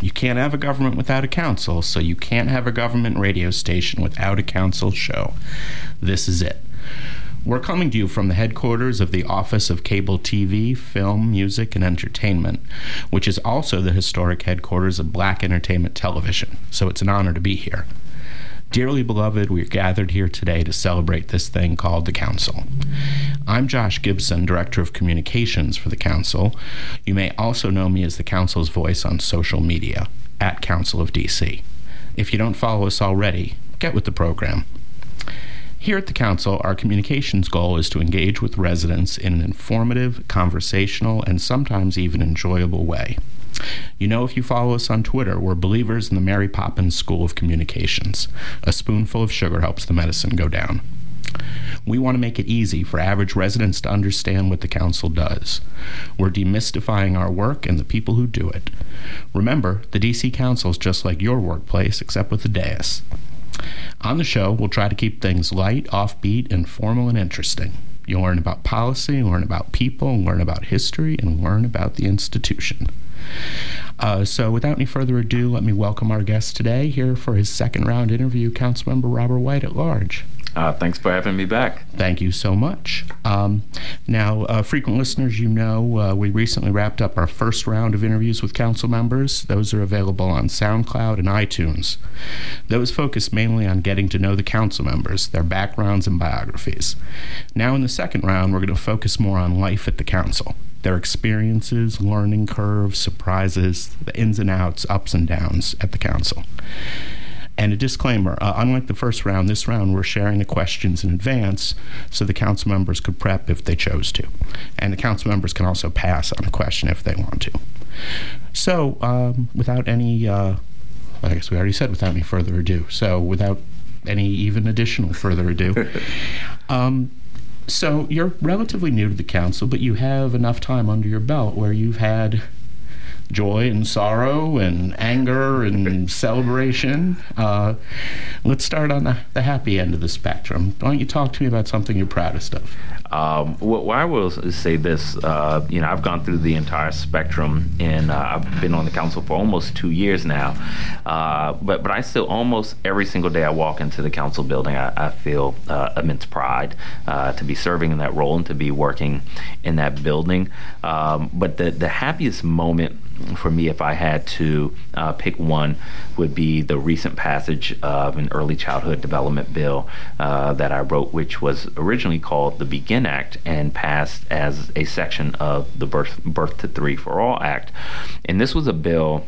You can't have a government without a council, so you can't have a government radio station without a council show. This is it. We're coming to you from the headquarters of the Office of Cable TV, Film, Music, and Entertainment, which is also the historic headquarters of Black Entertainment Television, so it's an honor to be here. Dearly beloved, we're gathered here today to celebrate this thing called the Council. I'm Josh Gibson, Director of Communications for the Council. You may also know me as the Council's voice on social media, at Council of DC. If you don't follow us already, get with the program. Here at the Council, our communications goal is to engage with residents in an informative, conversational, and sometimes even enjoyable way. You know, if you follow us on Twitter, we're believers in the Mary Poppins School of Communications. A spoonful of sugar helps the medicine go down. We want to make it easy for average residents to understand what the Council does. We're demystifying our work and the people who do it. Remember, the DC Council is just like your workplace, except with a dais. On the show, we'll try to keep things light, offbeat, informal, and interesting. You'll learn about policy, learn about people, learn about history, and learn about the institution. Uh, so, without any further ado, let me welcome our guest today here for his second round interview, Councilmember Robert White at large. Uh, thanks for having me back. Thank you so much. Um, now, uh, frequent listeners, you know uh, we recently wrapped up our first round of interviews with council members. Those are available on SoundCloud and iTunes. Those focus mainly on getting to know the council members, their backgrounds, and biographies. Now, in the second round, we're going to focus more on life at the council their experiences, learning curves, surprises, the ins and outs, ups and downs at the council. And a disclaimer uh, unlike the first round, this round we're sharing the questions in advance so the council members could prep if they chose to. And the council members can also pass on a question if they want to. So, um, without any, uh, I guess we already said without any further ado. So, without any even additional further ado, um, so you're relatively new to the council, but you have enough time under your belt where you've had joy and sorrow and anger and celebration. Uh, let's start on the, the, happy end of the spectrum. Why don't you talk to me about something you're proudest of? Um, well, I will say this. Uh, you know, I've gone through the entire spectrum, and uh, I've been on the council for almost two years now. Uh, but but I still almost every single day I walk into the council building, I, I feel uh, immense pride uh, to be serving in that role and to be working in that building. Um, but the the happiest moment for me, if I had to uh, pick one, would be the recent passage of an early childhood development bill uh, that I wrote, which was originally called the Begin Act and passed as a section of the Birth, Birth to Three for All Act. And this was a bill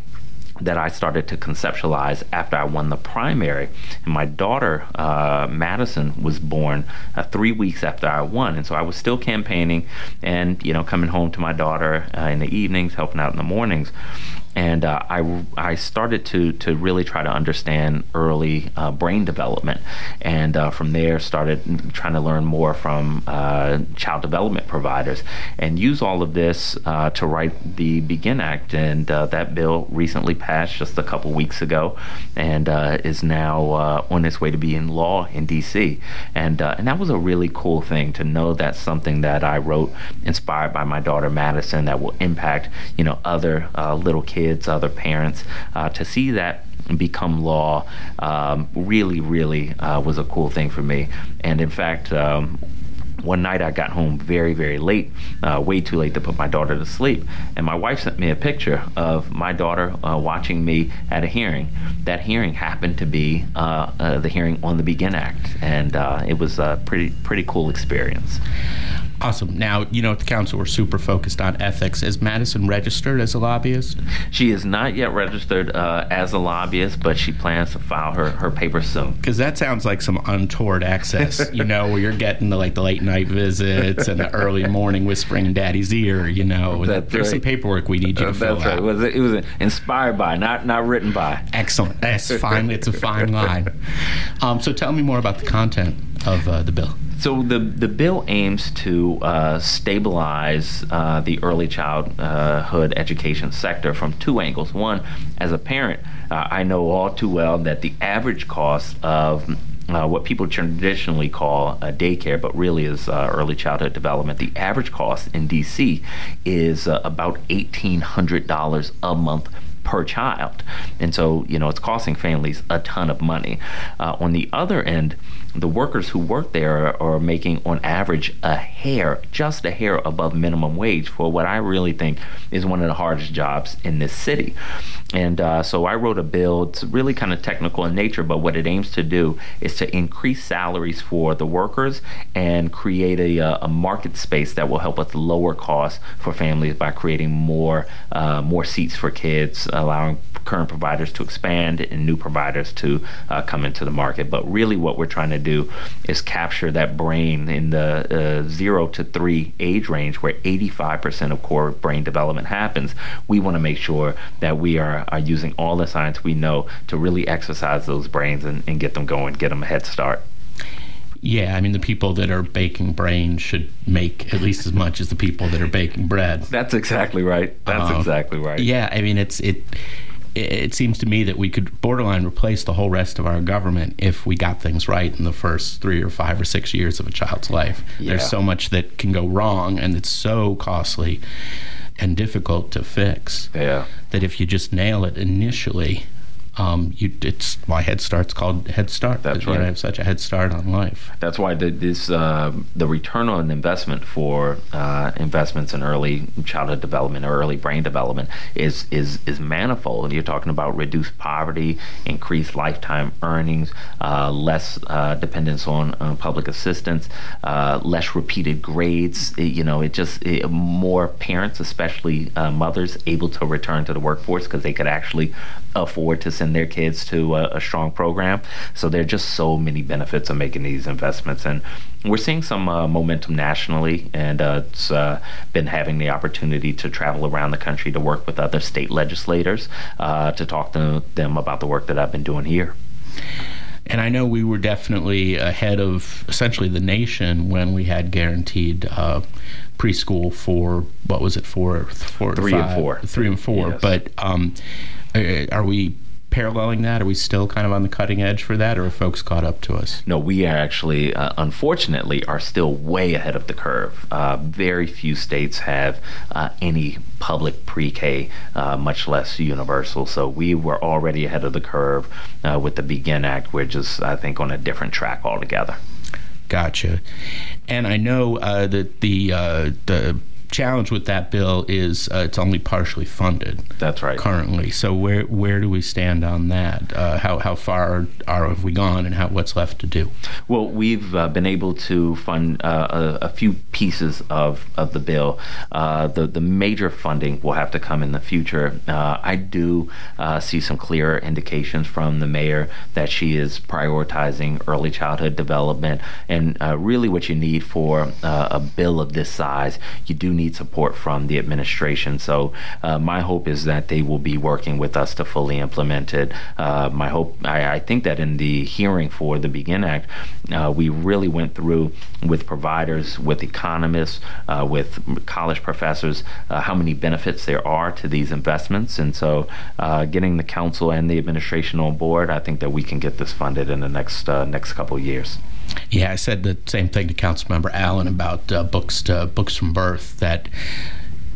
that I started to conceptualize after I won the primary. And my daughter, uh, Madison, was born uh, three weeks after I won. And so I was still campaigning and, you know, coming home to my daughter uh, in the evenings, helping out in the mornings and uh, I, I started to, to really try to understand early uh, brain development. And uh, from there started trying to learn more from uh, child development providers and use all of this uh, to write the begin act. And uh, that bill recently passed just a couple weeks ago and is now on its way to be in law in dc and, and that was a really cool thing to know that something that i wrote inspired by my daughter madison that will impact you know other little kids kids, other parents, uh, to see that become law um, really, really uh, was a cool thing for me. And in fact, um, one night I got home very, very late, uh, way too late to put my daughter to sleep. And my wife sent me a picture of my daughter uh, watching me at a hearing. That hearing happened to be uh, uh the hearing on the Begin Act, and uh, it was a pretty, pretty cool experience. Awesome. Now, you know, at the council, we're super focused on ethics. Is Madison registered as a lobbyist? She is not yet registered uh, as a lobbyist, but she plans to file her, her papers soon. Because that sounds like some untoward access, you know, where you're getting the, like the late night visits and the early morning whispering in daddy's ear, you know. That's There's right. some paperwork we need you to fill right. out. It was, it was inspired by, not not written by. Excellent. That's fine. It's a fine line. Um, so tell me more about the content of uh, the bill. So the the bill aims to uh, stabilize uh, the early childhood education sector from two angles. One, as a parent, uh, I know all too well that the average cost of uh, what people traditionally call a daycare, but really is uh, early childhood development. The average cost in DC is uh, about eighteen hundred dollars a month per child. And so, you know, it's costing families a ton of money. Uh, on the other end, the workers who work there are, making, on average, a hair, just a hair above minimum wage for what I really think is one of the hardest jobs in this city. And uh, so I wrote a bill. It's really kind of technical in nature, but what it aims to do is to increase salaries for the workers and create a, uh, a market space that will help us lower costs for families by creating more uh, more seats for kids, allowing current providers to expand and new providers to uh, come into the market. But really, what we're trying to do is capture that brain in the uh, zero to three age range, where 85% of core brain development happens. We want to make sure that we are, are using all the science we know to really exercise those brains and, and get them going, get them a head start. Yeah, I mean, the people that are baking brains should make at least as much as the people that are baking bread. That's exactly right. That's Um, exactly right. Yeah, I mean, it's it. It seems to me that we could borderline replace the whole rest of our government if we got things right in the first three or five or six years of a child's life. Yeah. There's so much that can go wrong, and it's so costly and difficult to fix Yeah. that if you just nail it initially, um, you it's why Head Start's called Head Start. That's you right. have such a head start on life. That's why the, this uh, the return on investment for uh, investments in early childhood development or early brain development is is is manifold. You're talking about reduced poverty, increased lifetime earnings, uh, less uh, dependence on, on public assistance, uh, less repeated grades. It- you know, it just it, more parents, especially uh, mothers, able to return to the workforce because they could actually afford to send their kids to a, a strong program. So there are just so many benefits of making these investments, and we're seeing some uh, momentum nationally. And uh, it's uh, been having the opportunity to travel around the country to work with other state legislators uh, to talk to them about the work that I've been doing here. And I know we were definitely ahead of essentially the nation when we had guaranteed uh, preschool for what was it for four, Three and four. three and four. Yes. But um, uh, are we paralleling that? Are we still kind of on the cutting edge for that, or have folks caught up to us? No, we are actually, uh, unfortunately, are still way ahead of the curve. Uh, very few states have uh, any public pre-K, uh, much less universal. So we were already ahead of the curve uh, with the Begin Act. We're just, I think, on a different track altogether. Gotcha. And I know uh, that the uh, the challenge with that bill is uh, it's only partially funded. That's right. currently. So where where do we stand on that? Uh, how how far are have we gone, and how what's left to do? Well, we've uh, been able to fund uh, a, a few pieces of, of the bill. Uh, the the major funding will have to come in the future. Uh, I do uh, see some clear indications from the mayor that she is prioritizing early childhood development, and uh, really, what you need for uh, a bill of this size, you do need support from the administration. So uh, my hope is that they will be working with us to fully implement it. Uh, my hope, I, I think that in the hearing for the Begin Act, uh, we really went through with providers, with economists, uh, with college professors, uh, how many benefits there are to these investments. And so uh, getting the council and the administration on board, I think that we can get this funded in the next next couple years. Yeah, I said the same thing to Councilmember Allen about uh, books to books from birth. That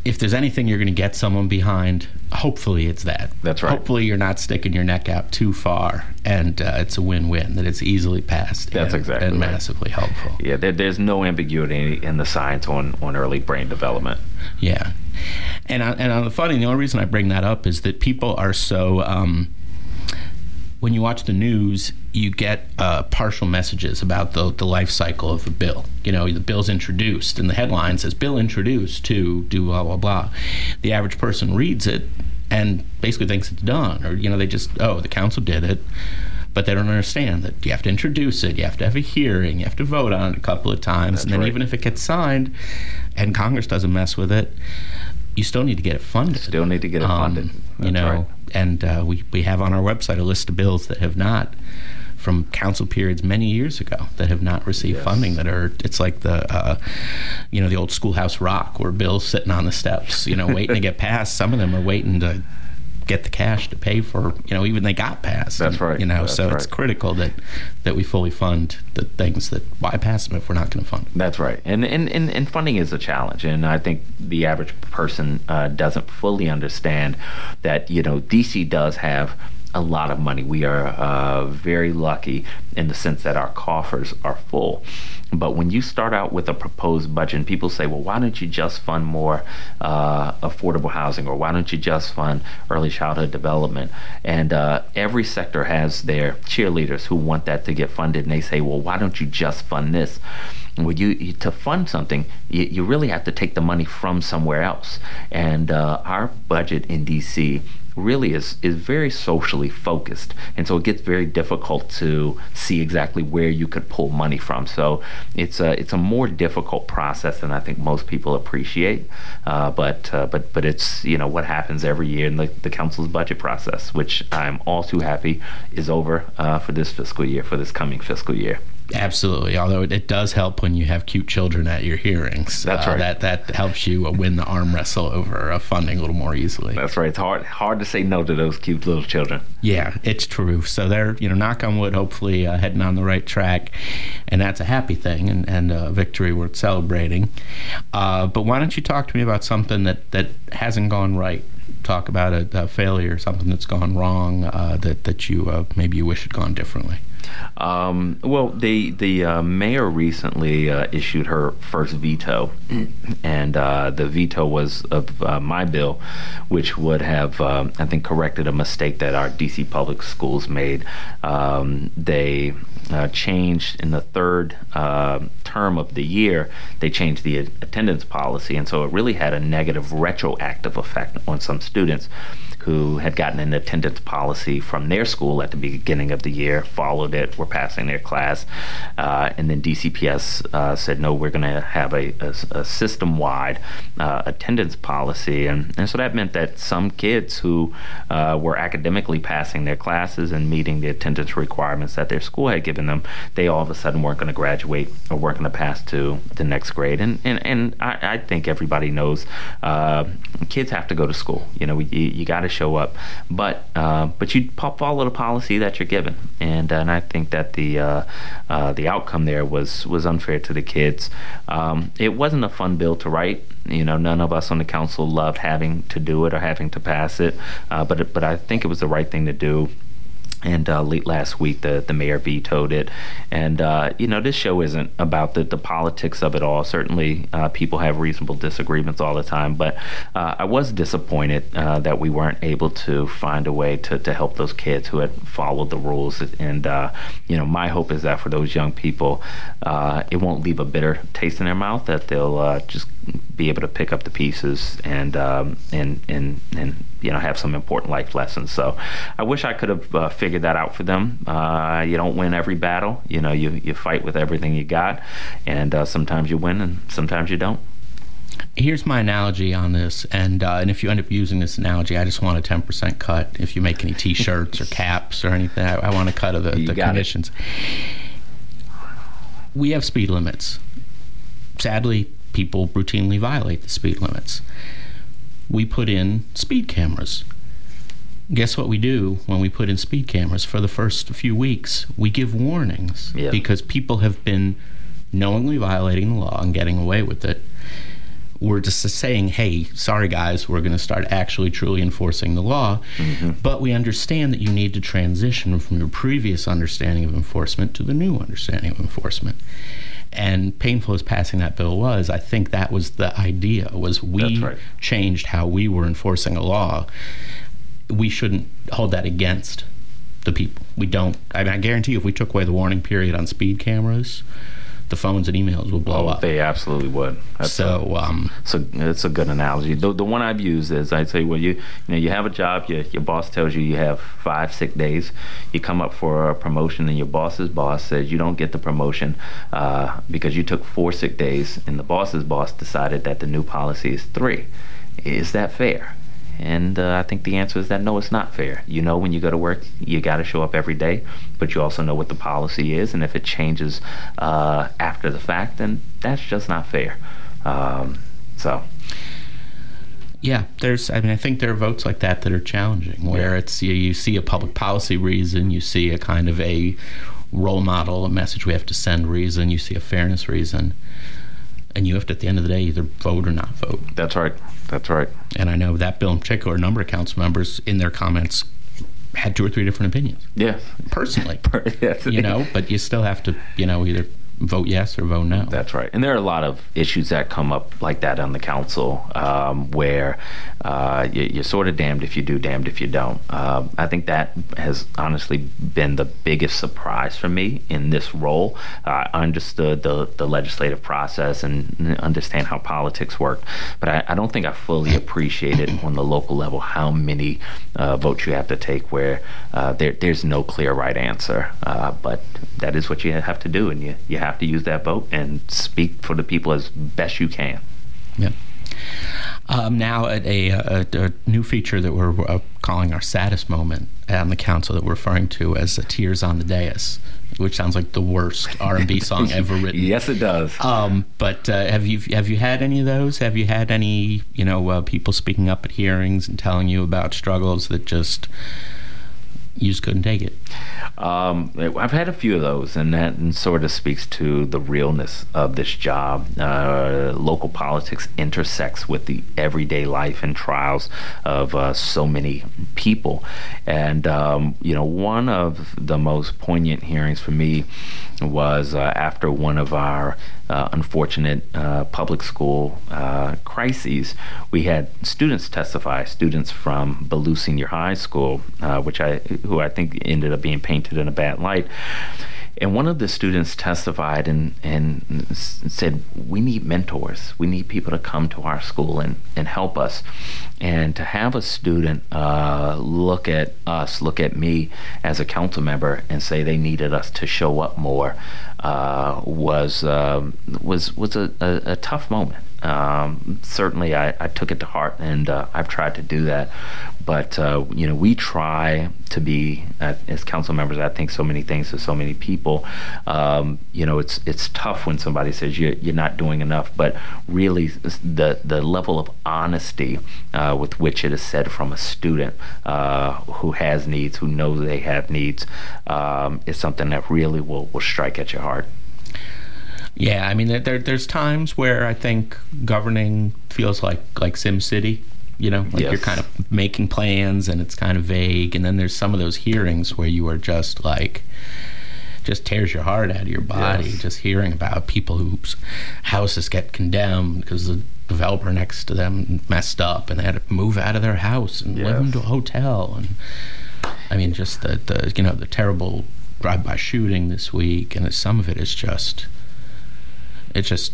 if there's anything you're going to get someone behind, hopefully it's that. That's right. Hopefully you're not sticking your neck out too far, and uh, it's a win-win. That it's easily passed. That's and, exactly and right. massively helpful. Yeah, there, there's no ambiguity in the science on, on early brain development. Yeah, and I, and on the funny, the only reason I bring that up is that people are so. Um, when you watch the news, you get uh, partial messages about the, the life cycle of a bill. You know, the bill's introduced, and the headline says, Bill introduced to do blah, blah, blah. The average person reads it and basically thinks it's done, or, you know, they just, oh, the council did it. But they don't understand that you have to introduce it, you have to have a hearing, you have to vote on it a couple of times, That's and then right. even if it gets signed and Congress doesn't mess with it, you still need to get it funded. Still need to get it Um, funded. you know, right. and uh, we we have on our website a list of bills that have not from council periods many years ago that have not received Yes. funding that are it's like the uh, you know the old schoolhouse rock where bills sitting on the steps you know waiting to get passed. Some of them are waiting to get the cash to pay for you know even they got passed. That's right. you know That's so it's critical that that we fully fund the things that why pass them if we're not going to fund them. That's right, and, and and and funding is a challenge, and I think the average person uh, doesn't fully understand that you know DC does have a lot of money. We are uh, very lucky in the sense that our coffers are full. But when you start out with a proposed budget, and people say, "Well, why don't you just fund more uh, affordable housing, or why don't you just fund early childhood development?" And uh, every sector has their cheerleaders who want that to get funded, and they say, "Well, why don't you just fund this?" Well, you, to fund something, you, you really have to take the money from somewhere else. And uh, our budget in DC really is is very socially focused, and so it gets very difficult to see exactly where you could pull money from. So it's a it's a more difficult process than I think most people appreciate. Uh, but uh, but but it's you know what happens every year in the, the council's budget process, which I'm all too happy is over uh, for this fiscal year, for this coming fiscal year. Absolutely. Although it, does help when you have cute children at your hearings. That's Uh, right. That that helps you win the arm wrestle over uh, funding a little more easily. That's right. It's hard hard to say no to those cute little children. yeah, it's true. So they're you know knock on wood, hopefully uh, heading on the right track, and that's a happy thing and and a victory worth celebrating. Uh, but why don't you talk to me about something that that hasn't gone right? Talk about a, a failure, something that's gone wrong uh, that that you uh, maybe you wish had gone differently. Um, well, the the uh, mayor recently uh, issued her first veto, and uh, the veto was of uh, my bill, which would have um, I think corrected a mistake that our DC public schools made. Um, they uh, changed in the third uh, term of the year. They changed the attendance policy, and so it really had a negative retroactive effect on some students who had gotten an attendance policy from their school at the beginning of the year, followed it, were passing their class, uh, and then DCPS uh, said, no, we're going to have a, a, a system wide uh, attendance policy. And, and so that meant that some kids who uh, were academically passing their classes and meeting the attendance requirements that their school had given them, they all of a sudden weren't going to graduate or weren't going to pass to the next grade. And, and, and I, I think everybody knows uh, kids have to go to school. You know, you, you got to show up, but uh, but you follow the policy that you're given, and and I think that the uh, uh, the outcome there was was unfair to the kids. Um, it wasn't a fun bill to write. You know, none of us on the council loved having to do it or having to pass it, uh, but it- but I think it was the right thing to do. And uh, late last week, the, the mayor vetoed it. And, uh, you know, this show isn't about the, the politics of it all. Certainly, uh, people have reasonable disagreements all the time. But uh, I was disappointed uh, that we weren't able to find a way to, to help those kids who had followed the rules. And, uh, you know, my hope is that for those young people, it won't leave a bitter taste in their mouth, that they'll just be able to pick up the pieces and, um, and, and, and, you know, have some important life lessons. So I wish I could have uh, figured that out for them. Uh, you don't win every battle. You know, you, you fight with everything you got, and uh, sometimes you win and sometimes you don't. Here's my analogy on this, and uh, and if you end up using this analogy, I just want a ten percent cut. If you make any T-shirts or caps or anything, I, I want a cut of the, the got it. commissions. We have speed limits. Sadly, people routinely violate the speed limits. We put in speed cameras. Guess what we do when we put in speed cameras? For the first few weeks, we give warnings because people have been knowingly violating the law and getting away with it we're just saying, hey, sorry guys, we're going to start actually truly enforcing the law. Mm-hmm. But we understand that you need to transition from your previous understanding of enforcement to the new understanding of enforcement. And painful as passing that bill was, I think that was the idea was we right. changed how we were enforcing a law. We shouldn't hold that against the people. We don't. I, mean, I guarantee you, if we took away the warning period on speed cameras, the phones and emails will blow oh, up. They absolutely would. That's so, a, um, so it's a good analogy. The, the one I've used is I say, well, you you know, you have a job. Your your boss tells you you have five sick days. You come up for a promotion, and your boss's boss says you don't get the promotion uh, because you took four sick days, and the boss's boss decided that the new policy is three. Is that fair? And uh, I think the answer is that no, it's not fair. You know, when you go to work, you got to show up every day, but you also know what the policy is, and if it changes uh, after the fact, then that's just not fair. Um, so. Yeah, there's. I mean, I think there are votes like that that are challenging, where yeah. it's you, you see a public policy reason, you see a kind of a role model, a message we have to send reason, you see a fairness reason, and you have to, at the end of the day, either vote or not vote. That's right. That's right. And I know that bill in particular, a number of council members in their comments had two or three different opinions. Yeah. Personally. yes. You know, but you still have to, you know, either vote yes or vote no. That's right. And there are a lot of issues that come up like that on the council um, where uh, you, are sort of damned if you do, damned if you don't. Uh, I think that has honestly been the biggest surprise for me in this role. I understood the, the legislative process and understand how politics work, but I, I don't think I fully appreciated on the local level how many uh, votes you have to take where uh, there, there's no clear right answer. Uh, but that is what you have to do, and you, you have to use that vote and speak for the people as best you can. Yeah. Um, now, at a, a, a, new feature that we're uh, calling our saddest moment on the council that we're referring to as "Tears on the Dais," which sounds like the worst R&B song ever written. yes, it does. Um, but uh, have you have you had any of those? Have you had any you know uh, people speaking up at hearings and telling you about struggles that just you just couldn't take it? Um, I've had a few of those, and that sort of speaks to the realness of this job. Uh, local politics intersects with the everyday life and trials of uh, so many people. And, um, you know, one of the most poignant hearings for me was uh, after one of our uh, unfortunate uh, public school uh, crises. We had students testify, students from Ballou Senior High School, uh, which I, who I think ended up being painted in a bad light. And one of the students testified and, and said, We need mentors. We need people to come to our school and, and help us. And to have a student uh, look at us, look at me as a council member, and say they needed us to show up more uh, was, um, was, was a, a, a tough moment um, certainly I, I, took it to heart and uh, I've tried to do that. But, uh, you know, we try to be, as council members, I think so many things to so many people. Um, you know, it's it's tough when somebody says you're, you're not doing enough, but really the, the level of honesty uh, with which it is said from a student uh, who has needs, who knows they have needs, um, is something that really will, will strike at your heart. Yeah, I mean, there, there's times where I think governing feels like like Sim City. You know, like yes. you're kind of making plans and it's kind of vague, and then there's some of those hearings where you are just like, just tears your heart out of your body yes. just hearing about people whose houses get condemned because the developer next to them messed up and they had to move out of their house and yes. live into a hotel and I mean just the, the you know the terrible drive-by shooting this week and some of it is just it's just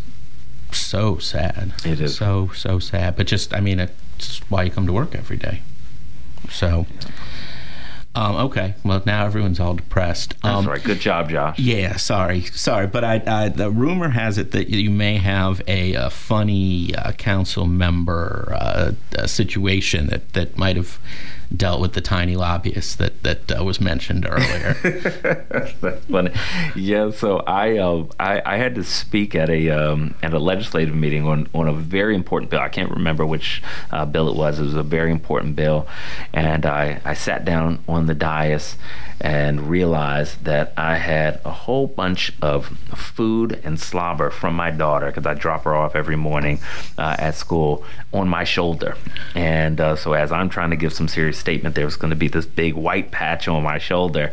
so sad. It is so so sad. But just I mean, it's why you come to work every day. So. Um, okay, well now everyone's all depressed. Um, That's right. Good job, Josh. Yeah, sorry, sorry, but I, I, the rumor has it that you may have a, a funny uh, council member uh, situation that that might have dealt with the tiny lobbyist that that uh, was mentioned earlier. That's funny. Yeah. So I, uh, I, I had to speak at a um, at a legislative meeting on on a very important bill. I can't remember which uh, bill it was. It was a very important bill, and I I sat down on the dais and realized that I had a whole bunch of food and slobber from my daughter because I drop her off every morning uh, at school on my shoulder, and uh, so as I'm trying to give some serious statement, there was going to be this big white patch on my shoulder.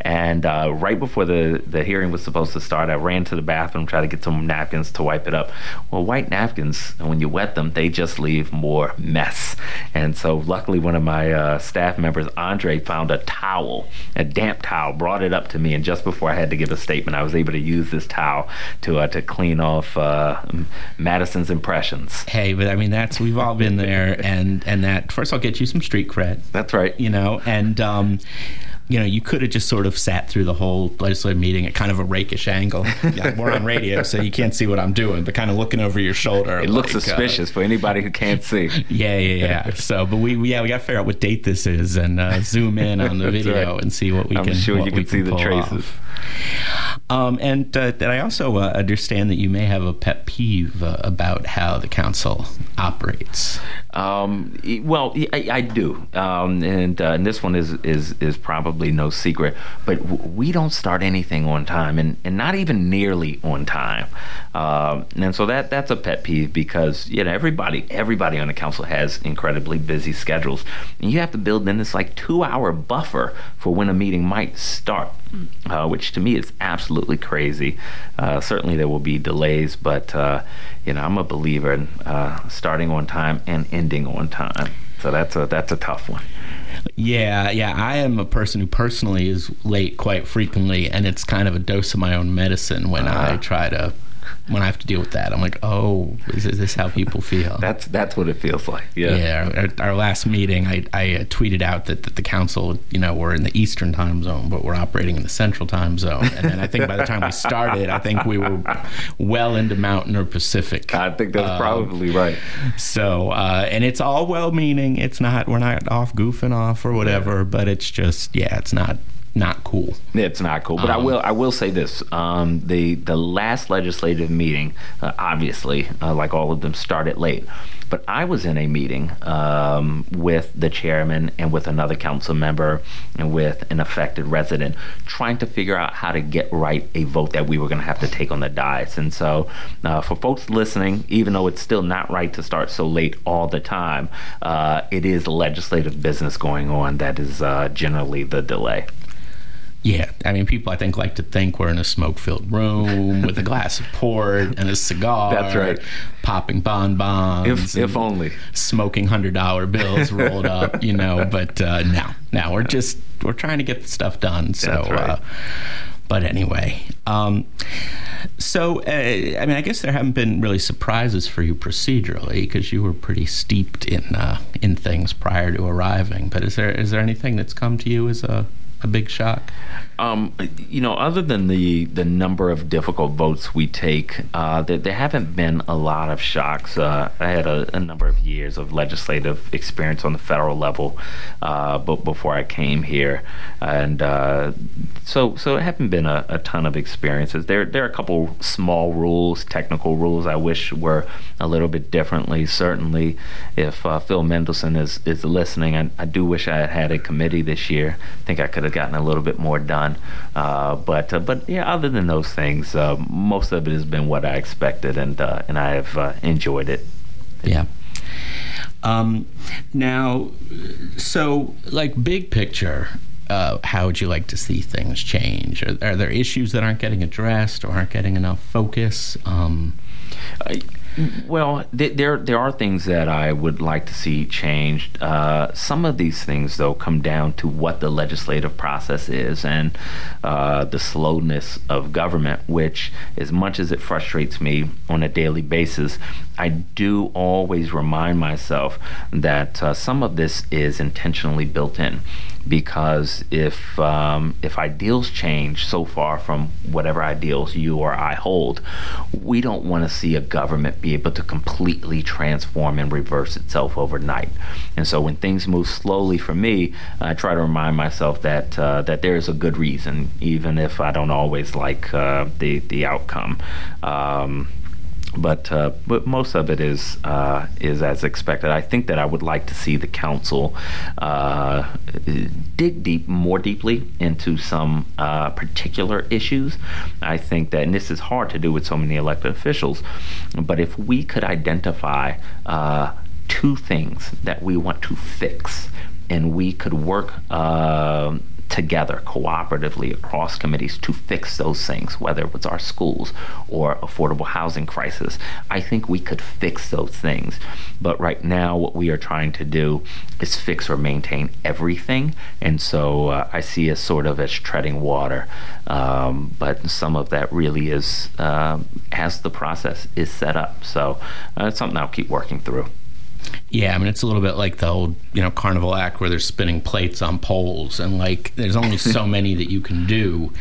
And uh, right before the, the hearing was supposed to start, I ran to the bathroom, tried to get some napkins to wipe it up. Well, white napkins, when you wet them, they just leave more mess. And so, luckily, one of my uh, staff members, Andre, found a towel at damp towel, brought it up to me, and just before I had to give a statement, I was able to use this towel to uh, to clean off uh, Madison's impressions. Hey, but I mean that's we've all been there, and and that first I'll get you some street cred. That's right. You know, and um, you know, you could have just sort of sat through the whole legislative meeting at kind of a rakish angle. yeah, we're on radio, so you can't see what I'm doing, but kind of looking over your shoulder. It looks like, uh, suspicious uh, for anybody who can't see. Yeah, yeah, yeah. so, but we, yeah, we got to figure out what date this is and uh, zoom in on the video right. and see what we I'm can. I'm sure you can see the traces. Off. Um, and uh, I also uh, understand that you may have a pet peeve uh, about how the council operates. Um, well, I, I do, um, and, uh, and, this one is, is is probably no secret. But w- we don't start anything on time, and, and not even nearly on time. Um, and so that that's a pet peeve because you know everybody everybody on the council has incredibly busy schedules, and you have to build in this like two hour buffer for when a meeting might start, uh, which to me is absolutely crazy. Uh, certainly there will be delays, but uh, you know I'm a believer in uh, starting on time and ending on time. So that's a that's a tough one. Yeah, yeah. I am a person who personally is late quite frequently, and it's kind of a dose of my own medicine when uh, I try to when I have to deal with that. I'm like, oh, is, this how people feel? that's that's what it feels like. Yeah. Yeah. Our, our last meeting, I, I uh, tweeted out that, that the council, you know, we're in the Eastern time zone, but we're operating in the Central time zone. And then I think by the time we started, I think we were well into Mountain or Pacific. I think that's um, probably right. So, uh, and it's all well-meaning. It's not. We're not off goofing off or whatever. Yeah. But it's just, yeah, it's not not cool. It's not cool. But um, I will I will say this: um, the the last legislative meeting, uh, obviously, uh, like all of them, started late. But I was in a meeting um, with the chairman and with another council member and with an affected resident, trying to figure out how to get right a vote that we were going to have to take on the dais. And so, uh, for folks listening, even though it's still not right to start so late all the time, uh, it is legislative business going on that is uh, generally the delay. Yeah, I mean, people I think like to think we're in a smoke-filled room with a glass of port and a cigar. That's right. Popping bonbons. If, if only. Smoking hundred dollar bills rolled up, you know. But uh, no, now we're just we're trying to get the stuff done. So, That's right. uh, but anyway, um, so uh, I mean, I guess there haven't been really surprises for you procedurally because you were pretty steeped in uh, in things prior to arriving. But is there is there anything that's come to you as a a big shock? Um, you know, other than the the number of difficult votes we take, uh, there, there, haven't been a lot of shocks. Uh, I had a, a, number of years of legislative experience on the federal level, uh, but before I came here, and uh, so so it haven't been a, a, ton of experiences. There there are a couple small rules, technical rules I wish were a little bit differently. Certainly, if uh, Phil Mendelson is is listening, I, I do wish I had had a committee this year. I think I could have gotten a little bit more done on. Uh, but uh, but yeah, other than those things, uh, most of it has been what I expected, and and I have enjoyed it. Yeah. Um, now, so like big picture, uh, how would you like to see things change? Are, are, there issues that aren't getting addressed or aren't getting enough focus? Um, I, well, there there are things that I would like to see changed. Uh, some of these things, though, come down to what the legislative process is and uh, the slowness of government. Which, as much as it frustrates me on a daily basis, I do always remind myself that uh, some of this is intentionally built in because if um, if ideals change so far from whatever ideals you or I hold, we don't want to see a government be able to completely transform and reverse itself overnight. And so when things move slowly for me, I try to remind myself that uh, that there is a good reason, even if I don't always like uh, the the outcome. Um, but uh, but most of it is uh, is as expected. I think that I would like to see the council uh, dig deep more deeply into some uh, particular issues. I think that and this is hard to do with so many elected officials, but if we could identify uh, two things that we want to fix, and we could work uh, together cooperatively across committees to fix those things, whether it was our schools or affordable housing crisis, I think we could fix those things. But right now, what we are trying to do is fix or maintain everything. And so uh, I see it sort of as treading water. Um, but some of that really is uh, as the process is set up. So uh, it's something I'll keep working through. Yeah, I mean it's a little bit like the old, you know, carnival act where they're spinning plates on poles, and like there's only so many that you can do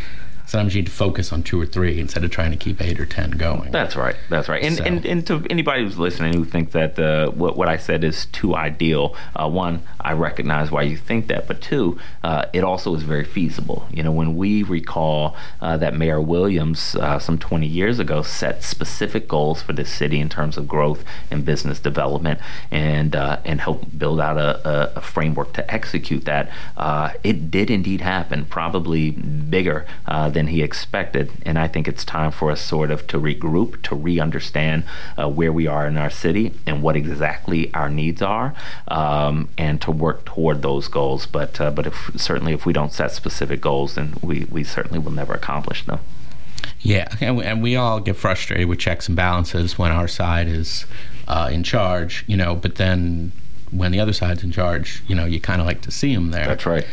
sometimes you need to focus on two or three instead of trying to keep eight or ten going. That's right. That's right. And so. and, and to anybody who's listening who thinks that uh, what what I said is too ideal, uh, one, I recognize why you think that, but two, uh, it also is very feasible. You know, when we recall uh, that Mayor Williams uh, some 20 years ago set specific goals for the city in terms of growth and business development, and uh, and help build out a, a, framework to execute that, it did indeed happen. Probably bigger than than he expected. And I think it's time for us sort of to regroup, to re understand uh, where we are in our city and what exactly our needs are, um, and to work toward those goals. But, uh, but if, certainly, if we don't set specific goals, then we, we certainly will never accomplish them. Yeah, and we, and we all get frustrated with checks and balances when our side is uh, in charge, you know, but then when the other side's in charge, you know, you kind of like to see them there. That's right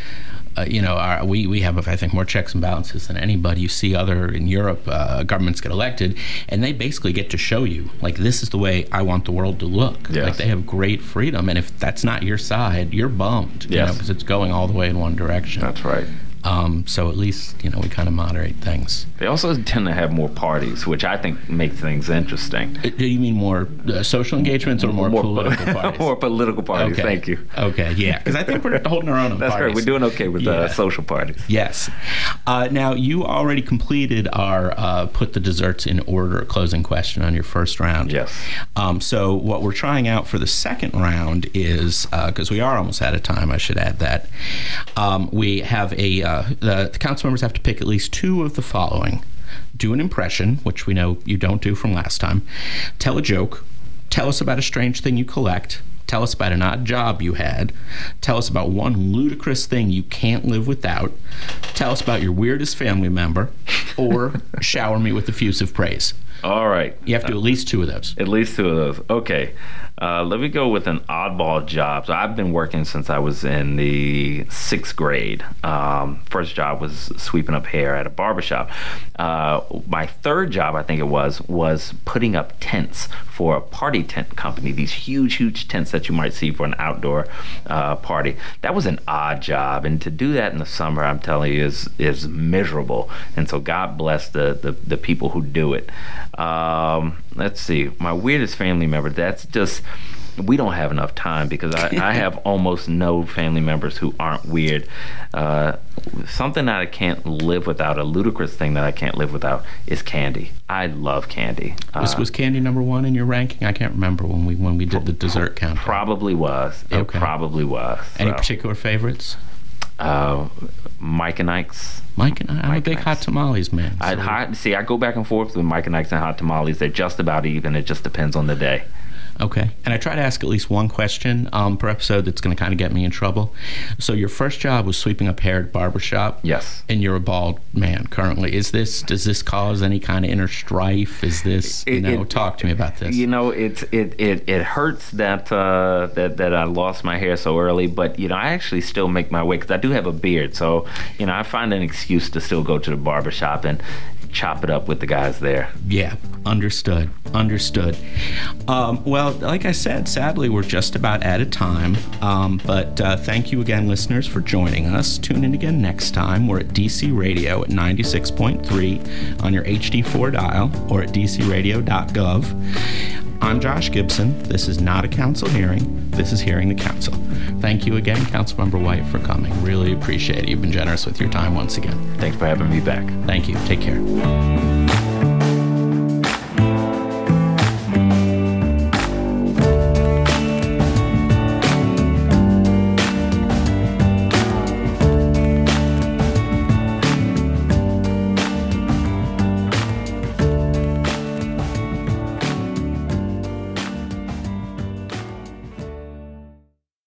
uh, you know, our, we we have I think more checks and balances than anybody. You see other in Europe, uh, governments get elected, and they basically get to show you like this is the way I want the world to look. Yes. Like they have great freedom, and if that's not your side, you're bummed. Yes. You know, because it's going all the way in one direction. That's right. Um, so at least you know we kind of moderate things. They also tend to have more parties, which I think makes things interesting. Uh, do you mean more uh, social engagements or more, more political po- parties? more political parties. Okay. Thank you. Okay, yeah, because I think we're holding our own. On That's parties. right. We're doing okay with uh, yeah. uh, social parties. Yes. Uh, now you already completed our uh, put the desserts in order closing question on your first round. Yes. Um, so what we're trying out for the second round is because we are almost out of time. I should add that um, we have a uh, the, the council members have to pick at least two of the following. Do an impression, which we know you don't do from last time, tell a joke, tell us about a strange thing you collect, tell us about an odd job you had, tell us about one ludicrous thing you can't live without, tell us about your weirdest family member, or shower me with effusive praise. All right. You have to do at least two of those. At least two of those. Okay. Uh, let me go with an oddball job. So I've been working since I was in the sixth grade. Um, first job was sweeping up hair at a barbershop. Uh, my third job, I think it was, was putting up tents for a party tent company. These huge, huge tents that you might see for an outdoor uh, party. That was an odd job, and to do that in the summer, I'm telling you, is is miserable. And so God bless the the, the people who do it. Um, let's see, my weirdest family member. That's just we don't have enough time because I, I have almost no family members who aren't weird. Uh, something that I can't live without, a ludicrous thing that I can't live without, is candy. I love candy. Was, uh, was candy number one in your ranking? I can't remember when we when we did the dessert count. Probably was. It okay. probably was. Any so. particular favorites? Uh, Mike and Ike's. Mike and I, I'm Mike a big hot tamales man. So. I'd hot, see, I go back and forth with Mike and Ike's and hot tamales. They're just about even. It just depends on the day. Okay. And I try to ask at least one question um, per episode that's going to kind of get me in trouble. So your first job was sweeping up hair at barbershop. Yes. And you're a bald man currently. Is this does this cause any kind of inner strife? Is this it, you know? It, talk to me about this. You know, it it it, it hurts that uh, that that I lost my hair so early, but you know, I actually still make my way because I do have a beard. So you know, I find an excuse to still go to the barbershop and chop it up with the guys there. Yeah, understood. Understood. Um, well, like I said, sadly, we're just about out of time. Um, but uh, thank you again, listeners, for joining us. Tune in again next time. We're at DC Radio at 96.3 on your HD4 dial or at dcradio.gov. I'm Josh Gibson. This is not a council hearing. This is hearing the council. Thank you again, Councilmember White, for coming. Really appreciate it. You've been generous with your time once again. Thanks for having me back. Thank you. Take care.